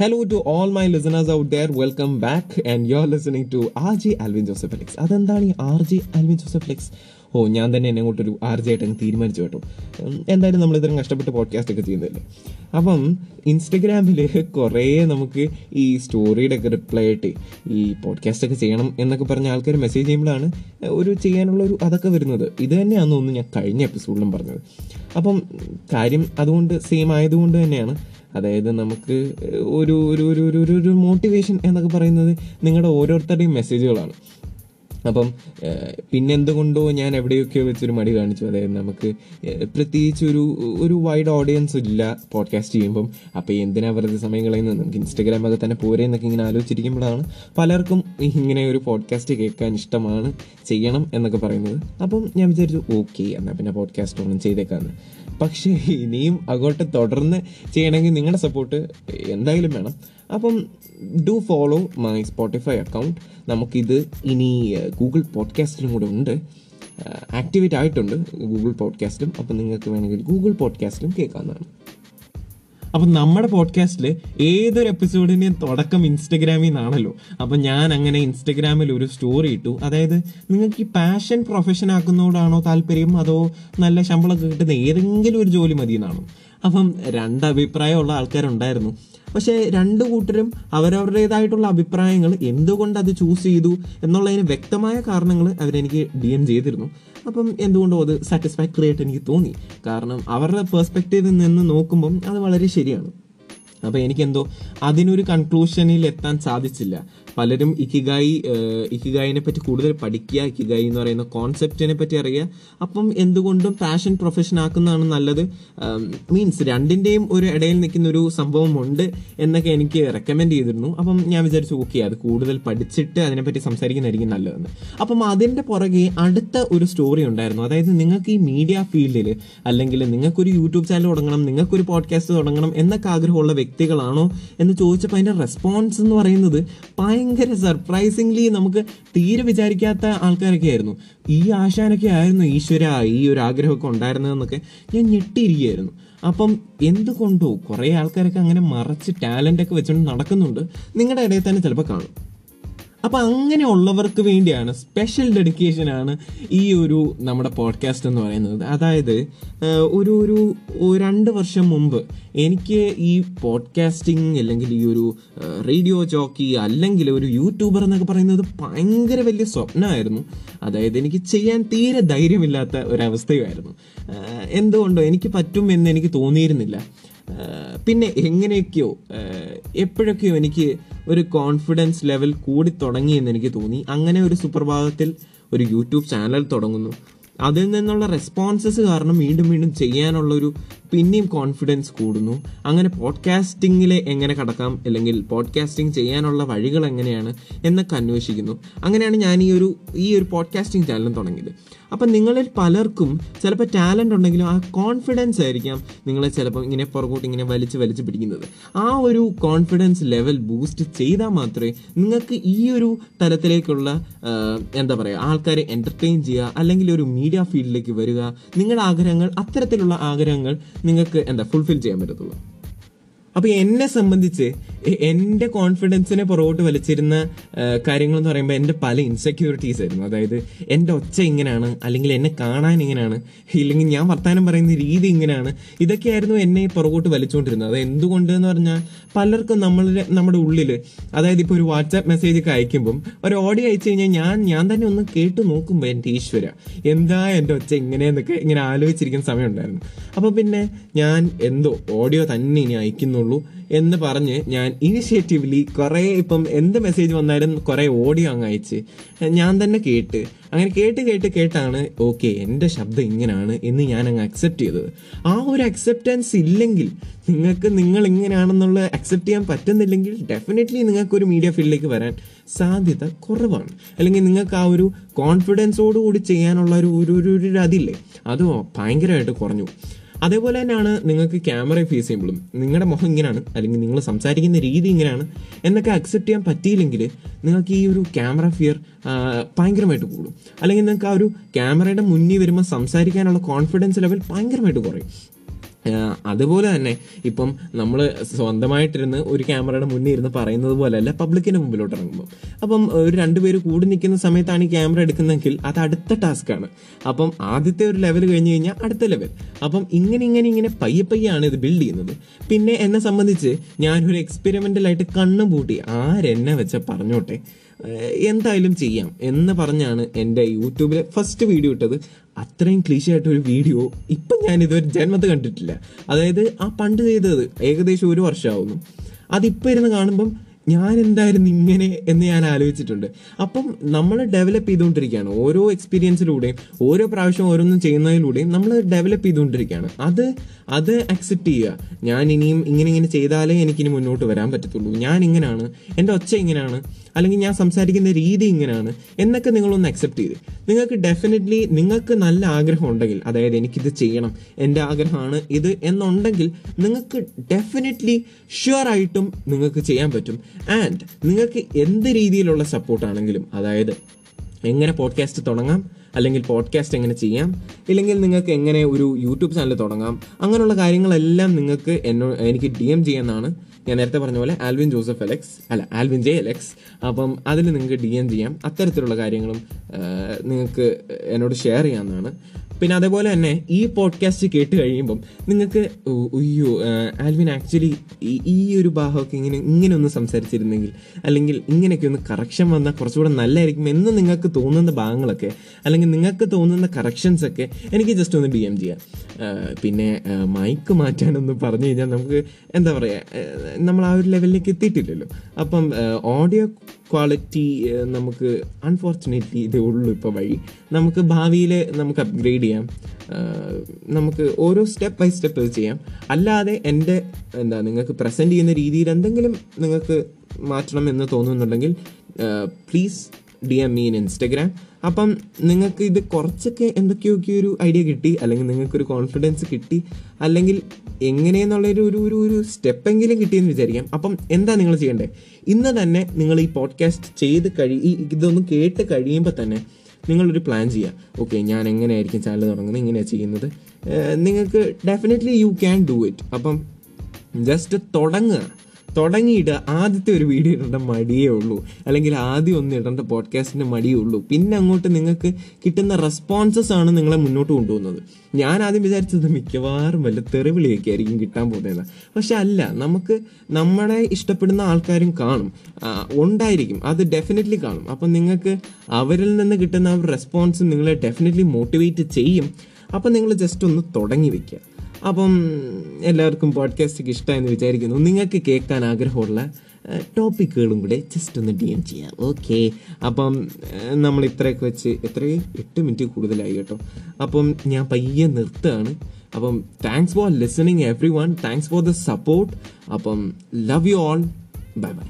Hello my listeners out listeners welcome back and you are you're to R RJ Alvin Joseph Alex. അതെന്താണ് ഈ R J Alvin Joseph Alex ഓ ഞാൻ തന്നെ എന്നെ കൂട്ടൊരു R J ആയിട്ട് അങ്ങ് തീരുമാനിച്ചു കേട്ടോ. എന്തായാലും നമ്മൾ ഇത്രയും കഷ്ടപ്പെട്ട് പോഡ്കാസ്റ്റ് ഒക്കെ ചെയ്യുന്നില്ലേ അപ്പം ഇൻസ്റ്റഗ്രാമിൽ കുറേ നമുക്ക് ഈ സ്റ്റോറിയുടെ ഒക്കെ റിപ്ലൈ ആയിട്ട് ഈ പോഡ്കാസ്റ്റ് ഒക്കെ ചെയ്യണം എന്നൊക്കെ പറഞ്ഞ ആൾക്കാർ മെസ്സേജ് ചെയ്യുമ്പോഴാണ് ഒരു ചെയ്യാനുള്ള ഒരു അതൊക്കെ വരുന്നത്. ഇത് തന്നെയാണെന്ന് തോന്നുന്നു ഞാൻ കഴിഞ്ഞ എപ്പിസോഡിലും പറഞ്ഞത്. അപ്പം കാര്യം അതുകൊണ്ട് സെയിം ആയതുകൊണ്ട് തന്നെയാണ് അതായത് നമുക്ക് ഒരു ഒരു ഒരു ഒരു ഒരു മോട്ടിവേഷൻ എന്നൊക്കെ പറയുന്നത് നിങ്ങളുടെ ഓരോരുത്തരുടെയും മെസ്സേജുകളാണ് അപ്പം പിന്നെന്തുകൊണ്ടോ ഞാൻ എവിടെയൊക്കെയോ വെച്ചൊരു മടി കാണിച്ചു. അതായത് നമുക്ക് പ്രത്യേകിച്ച് ഒരു ഒരു വൈഡ് ഓഡിയൻസ് ഇല്ല പോഡ്കാസ്റ്റ് ചെയ്യുമ്പം. അപ്പോൾ എന്തിനാ വെറുതെ സമയം കളയുന്നത്? നമുക്ക് ഇൻസ്റ്റാഗ്രാം ഒക്കെ തന്നെ പോരെ എന്നൊക്കെ ഇങ്ങനെ ആലോചിച്ചിരിക്കുമ്പോഴാണ് പലർക്കും ഇങ്ങനെ ഒരു പോഡ്കാസ്റ്റ് കേൾക്കാൻ ഇഷ്ടമാണ് ചെയ്യണം എന്നൊക്കെ പറയുന്നത്. അപ്പം ഞാൻ വിചാരിച്ചു ഓക്കെ എന്നാൽ പിന്നെ പോഡ്കാസ്റ്റ് ഒന്നും ചെയ്തേക്കാന്ന്. പക്ഷേ ഇനിയും അങ്ങോട്ട് തുടർന്ന് ചെയ്യണമെങ്കിൽ നിങ്ങളുടെ സപ്പോർട്ട് എന്തായാലും വേണം. അപ്പം do follow my Spotify account നമുക്കിത് ഇനി ഗൂഗിൾ പോഡ്കാസ്റ്റിലും കൂടെ ഉണ്ട്. ആക്ടിവേറ്റ് ആയിട്ടുണ്ട് ഗൂഗിൾ പോഡ്കാസ്റ്റിലും അപ്പം നിങ്ങൾക്ക് വേണമെങ്കിൽ ഗൂഗിൾ പോഡ്കാസ്റ്റിലും കേൾക്കാവുന്നതാണ്. അപ്പം നമ്മുടെ പോഡ്കാസ്റ്റിൽ ഏതൊരു എപ്പിസോഡിന്റെയും തുടക്കം ഇൻസ്റ്റഗ്രാമിൽ നിന്നാണല്ലോ. അപ്പം ഞാൻ അങ്ങനെ ഇൻസ്റ്റഗ്രാമിൽ ഒരു സ്റ്റോറി ഇട്ടു. അതായത് നിങ്ങൾക്ക് ഈ പാഷൻ പ്രൊഫഷൻ ആക്കുന്നതോടാണോ താല്പര്യം? അതോ നല്ല ശമ്പളം കിട്ടുന്ന ഏതെങ്കിലും ഒരു ജോലി മതി എന്നാണോ? അപ്പം രണ്ട് അഭിപ്രായമുള്ള ആൾക്കാരുണ്ടായിരുന്നു. പക്ഷേ രണ്ട് കൂട്ടരും അവരവരുടേതായിട്ടുള്ള അഭിപ്രായങ്ങൾ എന്തുകൊണ്ട് അത് ചൂസ് ചെയ്തു എന്നുള്ളതിന് വ്യക്തമായ കാരണങ്ങൾ അവരെനിക്ക് ഡി എം ചെയ്തിരുന്നു. അപ്പം എന്തുകൊണ്ടോ അത് സാറ്റിസ്ഫാക്ടറി ആയിട്ട് എനിക്ക് തോന്നി. കാരണം അവരുടെ പെർസ്പെക്റ്റീവിൽ നിന്ന് നോക്കുമ്പം അത് വളരെ ശരിയാണ്. അപ്പോൾ എനിക്കെന്തോ അതിനൊരു കൺക്ലൂഷനിൽ എത്താൻ സാധിച്ചില്ല. പലരും ഇക്കിഗായി ഇക്കിഗായിനെ പറ്റി കൂടുതൽ പഠിക്കുക ഇക്കിഗായി എന്ന് പറയുന്ന കോൺസെപ്റ്റിനെ പറ്റി അറിയുക. അപ്പം എന്തുകൊണ്ടും പാഷൻ പ്രൊഫഷൻ ആക്കുന്നതാണ് നല്ലത്. മീൻസ് രണ്ടിന്റെയും ഒരു ഇടയിൽ നിൽക്കുന്ന ഒരു സംഭവമുണ്ട് എന്നൊക്കെ എനിക്ക് റെക്കമെൻഡ് ചെയ്തിരുന്നു. അപ്പം ഞാൻ വിചാരിച്ചു ഓക്കെ അത് കൂടുതൽ പഠിച്ചിട്ട് അതിനെപ്പറ്റി സംസാരിക്കുന്നതായിരിക്കും നല്ലതെന്ന്. അപ്പം അതിന്റെ പുറകെ അടുത്ത ഒരു സ്റ്റോറി ഉണ്ടായിരുന്നു. അതായത് നിങ്ങൾക്ക് ഈ മീഡിയ ഫീൽഡിൽ അല്ലെങ്കിൽ നിങ്ങൾക്കൊരു യൂട്യൂബ് ചാനൽ തുടങ്ങണം നിങ്ങൾക്കൊരു പോഡ്കാസ്റ്റ് തുടങ്ങണം എന്നൊക്കെ ആഗ്രഹമുള്ള വ്യക്തികളാണോ എന്ന് ചോദിച്ചപ്പോൾ അതിന്റെ റെസ്പോൺസ് എന്ന് പറയുന്നത് ഭയങ്കര സർപ്രൈസിംഗ്ലി നമുക്ക് തീരെ വിചാരിക്കാത്ത ആൾക്കാരൊക്കെ ആയിരുന്നു. ഈ ആശാനൊക്കെ ആയിരുന്നു ഈശ്വര ഈ ഒരു ആഗ്രഹമൊക്കെ ഉണ്ടായിരുന്നതെന്നൊക്കെ ഞാൻ ഞെട്ടിയിരിക്കുകയായിരുന്നു. അപ്പം എന്തുകൊണ്ടോ കുറേ ആൾക്കാരൊക്കെ അങ്ങനെ മറച്ച് ടാലന്റ് ഒക്കെ വെച്ചുകൊണ്ട് നടക്കുന്നുണ്ട്. നിങ്ങളുടെ ഇടയിൽ തന്നെ ചിലപ്പോൾ കാണും. അപ്പം അങ്ങനെയുള്ളവർക്ക് വേണ്ടിയാണ് സ്പെഷ്യൽ ഡെഡിക്കേഷൻ ആണ് ഈ ഒരു നമ്മുടെ പോഡ്കാസ്റ്റ് എന്ന് പറയുന്നത്. അതായത് ഒരു ഒരു രണ്ട് വർഷം മുമ്പ് എനിക്ക് ഈ പോഡ്കാസ്റ്റിംഗ് അല്ലെങ്കിൽ ഈ ഒരു റേഡിയോ ജോക്കി അല്ലെങ്കിൽ ഒരു യൂട്യൂബർ എന്നൊക്കെ പറയുന്നത് ഭയങ്കര വലിയ സ്വപ്നമായിരുന്നു. അതായത് എനിക്ക് ചെയ്യാൻ തീരെ ധൈര്യമില്ലാത്ത ഒരവസ്ഥയുമായിരുന്നു. എന്തുകൊണ്ടോ എനിക്ക് പറ്റും എന്ന് എനിക്ക് തോന്നിയിരുന്നില്ല. പിന്നെ എങ്ങനെയൊക്കെയോ എപ്പോഴൊക്കെയോ എനിക്ക് ഒരു കോൺഫിഡൻസ് ലെവൽ കൂടി തുടങ്ങിയെന്ന് എനിക്ക് തോന്നി. അങ്ങനെ ഒരു സുപ്രഭാതത്തിൽ ഒരു യൂട്യൂബ് ചാനൽ തുടങ്ങുന്നു. അതിൽ നിന്നുള്ള റെസ്പോൺസസ് കാരണം വീണ്ടും വീണ്ടും ചെയ്യാനുള്ളൊരു പിന്നെയും കോൺഫിഡൻസ് കൂടുന്നു. അങ്ങനെ പോഡ്കാസ്റ്റിങ്ങിലെ എങ്ങനെ കടക്കാം? അല്ലെങ്കിൽ പോഡ്കാസ്റ്റിംഗ് ചെയ്യാനുള്ള വഴികൾ എങ്ങനെയാണ് എന്നൊക്കെ അന്വേഷിക്കുന്നു. അങ്ങനെയാണ് ഞാൻ ഈ ഒരു ഈ ഒരു പോഡ്കാസ്റ്റിംഗ് ചാനലും തുടങ്ങിയത്. അപ്പം നിങ്ങളിൽ പലർക്കും ചിലപ്പോൾ ടാലന്റ് ഉണ്ടെങ്കിലും ആ കോൺഫിഡൻസ് ആയിരിക്കാം നിങ്ങളെ ചിലപ്പോൾ ഇങ്ങനെ പുറകോട്ട് ഇങ്ങനെ വലിച്ച് വലിച്ച് പിടിക്കുന്നത്. ആ ഒരു കോൺഫിഡൻസ് ലെവൽ ബൂസ്റ്റ് ചെയ്താൽ മാത്രമേ നിങ്ങൾക്ക് ഈ ഒരു തലത്തിലേക്കുള്ള എന്താ പറയുക ആൾക്കാരെ എന്റർടൈൻ ചെയ്യുക അല്ലെങ്കിൽ ഒരു മീഡിയ ഫീൽഡിലേക്ക് വരിക. നിങ്ങളുടെ ആഗ്രഹങ്ങൾ അത്തരത്തിലുള്ള ആഗ്രഹങ്ങൾ നിങ്ങൾക്ക് എന്താ ഫുൾഫിൽ ചെയ്യാൻ പറ്റത്തുള്ളൂ. അപ്പൊ എന്നെ സംബന്ധിച്ച് എന്റെ കോൺഫിഡൻസിനെ പുറകോട്ട് വലിച്ചിരുന്ന കാര്യങ്ങൾ എന്ന് പറയുമ്പോൾ എന്റെ പല ഇൻസെക്യൂരിറ്റീസ് ആയിരുന്നു. അതായത് എന്റെ ഒച്ച ഇങ്ങനെയാണ് അല്ലെങ്കിൽ എന്നെ കാണാൻ ഇങ്ങനെയാണ് ഇല്ലെങ്കിൽ ഞാൻ വർത്തമാനം പറയുന്ന രീതി ഇങ്ങനെയാണ് ഇതൊക്കെയായിരുന്നു എന്നെ പുറകോട്ട് വലിച്ചുകൊണ്ടിരുന്നത് അത് എന്തുകൊണ്ട് എന്ന് പറഞ്ഞാൽ പലർക്കും നമ്മളുടെ നമ്മുടെ ഉള്ളിൽ അതായത് ഇപ്പോൾ ഒരു വാട്സാപ്പ് മെസ്സേജ് ഒക്കെ അയക്കുമ്പം ഒരു ഓഡിയോ അയച്ചു കഴിഞ്ഞാൽ ഞാൻ ഞാൻ തന്നെ ഒന്ന് കേട്ട് നോക്കുമ്പോൾ എന്റെ ഈശ്വര എന്താ എന്റെ ഒച്ച ഇങ്ങനെയെന്നൊക്കെ ഇങ്ങനെ ആലോചിച്ചിരിക്കുന്ന സമയം ഉണ്ടായിരുന്നു. അപ്പോൾ പിന്നെ ഞാൻ എന്തോ ഓഡിയോ തന്നെ ഇനി അയക്കുന്നുള്ളൂ എന്ന് പറഞ്ഞ് ഞാൻ ഇനിഷ്യേറ്റീവ്ലി കുറേ ഇപ്പം എന്ത് മെസ്സേജ് വന്നാലും കുറേ ഓഡിയോ അങ്ങ് അയച്ച്. ഞാൻ തന്നെ കേട്ട്. അങ്ങനെ കേട്ട് കേട്ട് കേട്ടാണ് ഓക്കെ എന്റെ ശബ്ദം ഇങ്ങനെയാണ് എന്ന് ഞാൻ അങ്ങ് അക്സെപ്റ്റ് ചെയ്തത്. ആ ഒരു അക്സെപ്റ്റൻസ് ഇല്ലെങ്കിൽ നിങ്ങൾക്ക് നിങ്ങൾ ഇങ്ങനെയാണെന്നുള്ള അക്സെപ്റ്റ് ചെയ്യാൻ പറ്റുന്നില്ലെങ്കിൽ ഡെഫിനറ്റ്ലി നിങ്ങൾക്ക് ഒരു മീഡിയ ഫീൽഡിലേക്ക് വരാൻ സാധ്യത കുറവാണ്. അല്ലെങ്കിൽ നിങ്ങൾക്ക് ആ ഒരു കോൺഫിഡൻസോട് കൂടി ചെയ്യാനുള്ള ഒരു ഒരു ഒരു അതില്ലേ? അത് ഭയങ്കരമായിട്ട് കുറഞ്ഞു. അതേപോലെ തന്നെയാണ് നിങ്ങൾക്ക് ക്യാമറ ഫേസ് ചെയ്യുമ്പോഴും നിങ്ങളുടെ മുഖം ഇങ്ങനെയാണ് അല്ലെങ്കിൽ നിങ്ങൾ സംസാരിക്കുന്ന രീതി ഇങ്ങനെയാണ് എന്നൊക്കെ അക്സെപ്റ്റ് ചെയ്യാൻ പറ്റിയില്ലെങ്കിൽ നിങ്ങൾക്ക് ഈ ഒരു ക്യാമറ ഫിയർ ഭയങ്കരമായിട്ട് കൂടും. അല്ലെങ്കിൽ നിങ്ങൾക്ക് ആ ഒരു ക്യാമറയുടെ മുന്നിൽ വരുമ്പോൾ സംസാരിക്കാനുള്ള കോൺഫിഡൻസ് ലെവൽ ഭയങ്കരമായിട്ട് കുറയും. അതുപോലെ തന്നെ ഇപ്പം നമ്മൾ സ്വന്തമായിട്ടിരുന്ന് ഒരു ക്യാമറയുടെ മുന്നിൽ ഇരുന്ന് പറയുന്നത് പോലെയല്ല പബ്ലിക്കിന്റെ മുമ്പിലോട്ട് ഇറങ്ങുമ്പോൾ അപ്പം ഒരു രണ്ടുപേര് കൂടി നിൽക്കുന്ന സമയത്താണ് ഈ ക്യാമറ എടുക്കുന്നതെങ്കിൽ അത് അടുത്ത ടാസ്ക്കാണ് അപ്പം ആദ്യത്തെ ഒരു ലെവൽ കഴിഞ്ഞ് കഴിഞ്ഞാൽ അടുത്ത ലെവൽ. അപ്പം ഇങ്ങനെ ഇങ്ങനെ ഇങ്ങനെ പയ്യെ പയ്യാണ് ഇത് ബിൽഡ് ചെയ്യുന്നത്. പിന്നെ എന്നെ സംബന്ധിച്ച് ഞാനൊരു എക്സ്പെരിമെന്റലായിട്ട് കണ്ണും പൂട്ടി ആരെന്നെ വെച്ച പറഞ്ഞോട്ടെ? എന്തായാലും ചെയ്യാം എന്ന് പറഞ്ഞാണ് എന്റെ യൂട്യൂബിലെ ഫസ്റ്റ് വീഡിയോ ഇട്ടത്. അത്രയും ക്ലീശ ആയിട്ട് ഒരു വീഡിയോ ഇപ്പം ഞാൻ ഇതുവരെ ജന്മത്ത് കണ്ടിട്ടില്ല. അതായത് ആ പണ്ട് ചെയ്തത് ഏകദേശം ഒരു വർഷമാവുന്നു. അതിപ്പോൾ ഇരുന്ന് കാണുമ്പം ഞാൻ എന്തായിരുന്നു ഇങ്ങനെ എന്ന് ഞാൻ ആലോചിച്ചിട്ടുണ്ട്. അപ്പം നമ്മൾ ഡെവലപ്പ് ചെയ്തുകൊണ്ടിരിക്കുകയാണ്. ഓരോ എക്സ്പീരിയൻസിലൂടെയും ഓരോ പ്രാവശ്യം ഓരോന്നും ചെയ്യുന്നതിലൂടെയും നമ്മൾ ഡെവലപ്പ് ചെയ്തുകൊണ്ടിരിക്കുകയാണ്. അത് അത് അക്സെപ്റ്റ് ചെയ്യുക. ഞാൻ ഇനിയും ഇങ്ങനെ ഇങ്ങനെ ചെയ്താലേ എനിക്കിനി മുന്നോട്ട് വരാൻ പറ്റത്തുള്ളൂ. ഞാൻ ഇങ്ങനെയാണ് എന്റെ ഒച്ച ഇങ്ങനെയാണ് അല്ലെങ്കിൽ ഞാൻ സംസാരിക്കുന്ന രീതി ഇങ്ങനെയാണ് എന്നൊക്കെ നിങ്ങളൊന്ന് അക്സെപ്റ്റ് ചെയ്ത്. നിങ്ങൾക്ക് ഡെഫിനറ്റ്ലി നിങ്ങൾക്ക് നല്ല ആഗ്രഹം ഉണ്ടെങ്കിൽ അതായത് എനിക്കിത് ചെയ്യണം എന്റെ ആഗ്രഹമാണ് ഇത് എന്നുണ്ടെങ്കിൽ നിങ്ങൾക്ക് ഡെഫിനറ്റ്ലി ഷുവർ ആയിട്ടും നിങ്ങൾക്ക് ചെയ്യാൻ പറ്റും. ആൻഡ് നിങ്ങൾക്ക് എന്ത് രീതിയിലുള്ള സപ്പോർട്ടാണെങ്കിലും അതായത് എങ്ങനെ പോഡ്കാസ്റ്റ് തുടങ്ങാം അല്ലെങ്കിൽ പോഡ്കാസ്റ്റ് എങ്ങനെ ചെയ്യാം ഇല്ലെങ്കിൽ നിങ്ങൾക്ക് എങ്ങനെ ഒരു യൂട്യൂബ് ചാനൽ തുടങ്ങാം അങ്ങനെയുള്ള കാര്യങ്ങളെല്ലാം നിങ്ങൾക്ക് എന്നോ എനിക്ക് ഡി എം ചെയ്യാമെന്നാണ് ഞാൻ നേരത്തെ പറഞ്ഞ പോലെ ആൽവിൻ ജോസഫ് അലക്സ് അല്ല ആൽവിൻ ജെ അലക്സ്. അപ്പം അതിൽ നിങ്ങൾക്ക് ഡി എം ചെയ്യാം. അത്തരത്തിലുള്ള കാര്യങ്ങളും നിങ്ങൾക്ക് എന്നോട് ഷെയർ ചെയ്യാവുന്നതാണ്. പിന്നെ അതേപോലെ തന്നെ ഈ പോഡ്കാസ്റ്റ് കേട്ട് കഴിയുമ്പം നിങ്ങൾക്ക് അയ്യോ ആൽവിൻ ആക്ച്വലി ഈ ഒരു ഭാഗമൊക്കെ ഇങ്ങനെ ഇങ്ങനെ ഒന്ന് സംസാരിച്ചിരുന്നെങ്കിൽ അല്ലെങ്കിൽ ഇങ്ങനെയൊക്കെ ഒന്ന് കറക്ഷൻ വന്നാൽ കുറച്ചുകൂടെ നല്ലതായിരിക്കും എന്ന് നിങ്ങൾക്ക് തോന്നുന്ന ഭാഗങ്ങളൊക്കെ അല്ലെങ്കിൽ നിങ്ങൾക്ക് തോന്നുന്ന കറക്ഷൻസ് ഒക്കെ എനിക്ക് ജസ്റ്റ് ഒന്ന് ഡി എം ചെയ്യാം. പിന്നെ മൈക്ക് മാറ്റാനൊന്ന് പറഞ്ഞു കഴിഞ്ഞാൽ നമുക്ക് എന്താ പറയുക നമ്മൾ ആ ഒരു ലെവലിലേക്ക് എത്തിയിട്ടില്ലല്ലോ. അപ്പം ഓഡിയോ ക്വാളിറ്റി നമുക്ക് അൺഫോർച്ചുനേറ്റ്ലി ഇതേ ഉള്ളൂ ഇപ്പോൾ വഴി. നമുക്ക് ഭാവിയിൽ നമുക്ക് അപ്ഗ്രേഡ് ചെയ്യാം. നമുക്ക് ഓരോ സ്റ്റെപ്പ് ബൈ സ്റ്റെപ്പ് ഇത് ചെയ്യാം. അല്ലാതെ എന്റെ എന്താ നിങ്ങൾക്ക് പ്രസന്റ് ചെയ്യുന്ന രീതിയിൽ എന്തെങ്കിലും നിങ്ങൾക്ക് മാറ്റണം എന്ന് തോന്നുന്നുണ്ടെങ്കിൽ please D M me in Instagram അപ്പം നിങ്ങൾക്ക് ഇത് കുറച്ചൊക്കെ എന്തൊക്കെയൊക്കെ ഒരു ഐഡിയ കിട്ടി അല്ലെങ്കിൽ നിങ്ങൾക്കൊരു കോൺഫിഡൻസ് കിട്ടി അല്ലെങ്കിൽ എങ്ങനെയെന്നുള്ളൊരു ഒരു ഒരു ഒരു സ്റ്റെപ്പെങ്കിലും കിട്ടിയെന്ന് വിചാരിക്കാം. അപ്പം എന്താ നിങ്ങൾ ചെയ്യേണ്ടത് ഇന്ന് തന്നെ നിങ്ങൾ ഈ പോഡ്കാസ്റ്റ് ചെയ്ത് കഴി ഈ ഇതൊന്ന് കേട്ട് കഴിയുമ്പോൾ തന്നെ നിങ്ങളൊരു പ്ലാൻ ചെയ്യുക ഓക്കെ ഞാൻ എങ്ങനെയായിരിക്കും ചാനൽ തുടങ്ങുന്നത് ഇങ്ങനെയാണ് ചെയ്യുന്നത്. നിങ്ങൾക്ക് definitely you can do it അപ്പം ജസ്റ്റ് തുടങ്ങുക. തുടങ്ങിയിട്ട് ആദ്യത്തെ ഒരു വീഡിയോ ഇടേണ്ട മടിയേ ഉള്ളൂ. അല്ലെങ്കിൽ ആദ്യം ഒന്ന് ഇടേണ്ട പോഡ്കാസ്റ്റിന്റെ മടിയേ ഉള്ളൂ. പിന്നെ അങ്ങോട്ട് നിങ്ങൾക്ക് കിട്ടുന്ന റെസ്പോൺസസ് ആണ് നിങ്ങളെ മുന്നോട്ട് കൊണ്ടുപോകുന്നത്. ഞാൻ ആദ്യം വിചാരിച്ചത് മിക്കവാറും വല്ല തെറിവിളിയൊക്കെ ആയിരിക്കും കിട്ടാൻ പോകുന്നത് പക്ഷെ അല്ല നമുക്ക് നമ്മളെ ഇഷ്ടപ്പെടുന്ന ആൾക്കാരും കാണും. ഉണ്ടായിരിക്കും. അത് ഡെഫിനറ്റ്ലി കാണും. അപ്പം നിങ്ങൾക്ക് അവരിൽ നിന്ന് കിട്ടുന്ന ആ റെസ്പോൺസ് നിങ്ങളെ ഡെഫിനറ്റ്ലി മോട്ടിവേറ്റ് ചെയ്യും. അപ്പം നിങ്ങൾ ജസ്റ്റ് ഒന്ന് തുടങ്ങി വെക്കുക. അപ്പം എല്ലാവർക്കും പോഡ്കാസ്റ്റ് ഇഷ്ടമായെന്ന് വിചാരിക്കുന്നു. നിങ്ങൾക്ക് കേൾക്കാൻ ആഗ്രഹമുള്ള ടോപ്പിക്കുകളും കൂടെ ജസ്റ്റ് ഒന്ന് ഡി എം ചെയ്യാം. ഓക്കെ അപ്പം നമ്മൾ ഇത്രയൊക്കെ വെച്ച് എത്രയും എട്ട് മിനിറ്റ് കൂടുതലായി കേട്ടോ. അപ്പം ഞാൻ പയ്യെ നിർത്തുകയാണ്. അപ്പം thanks for listening everyone thanks for the support അപ്പം love you all bye bye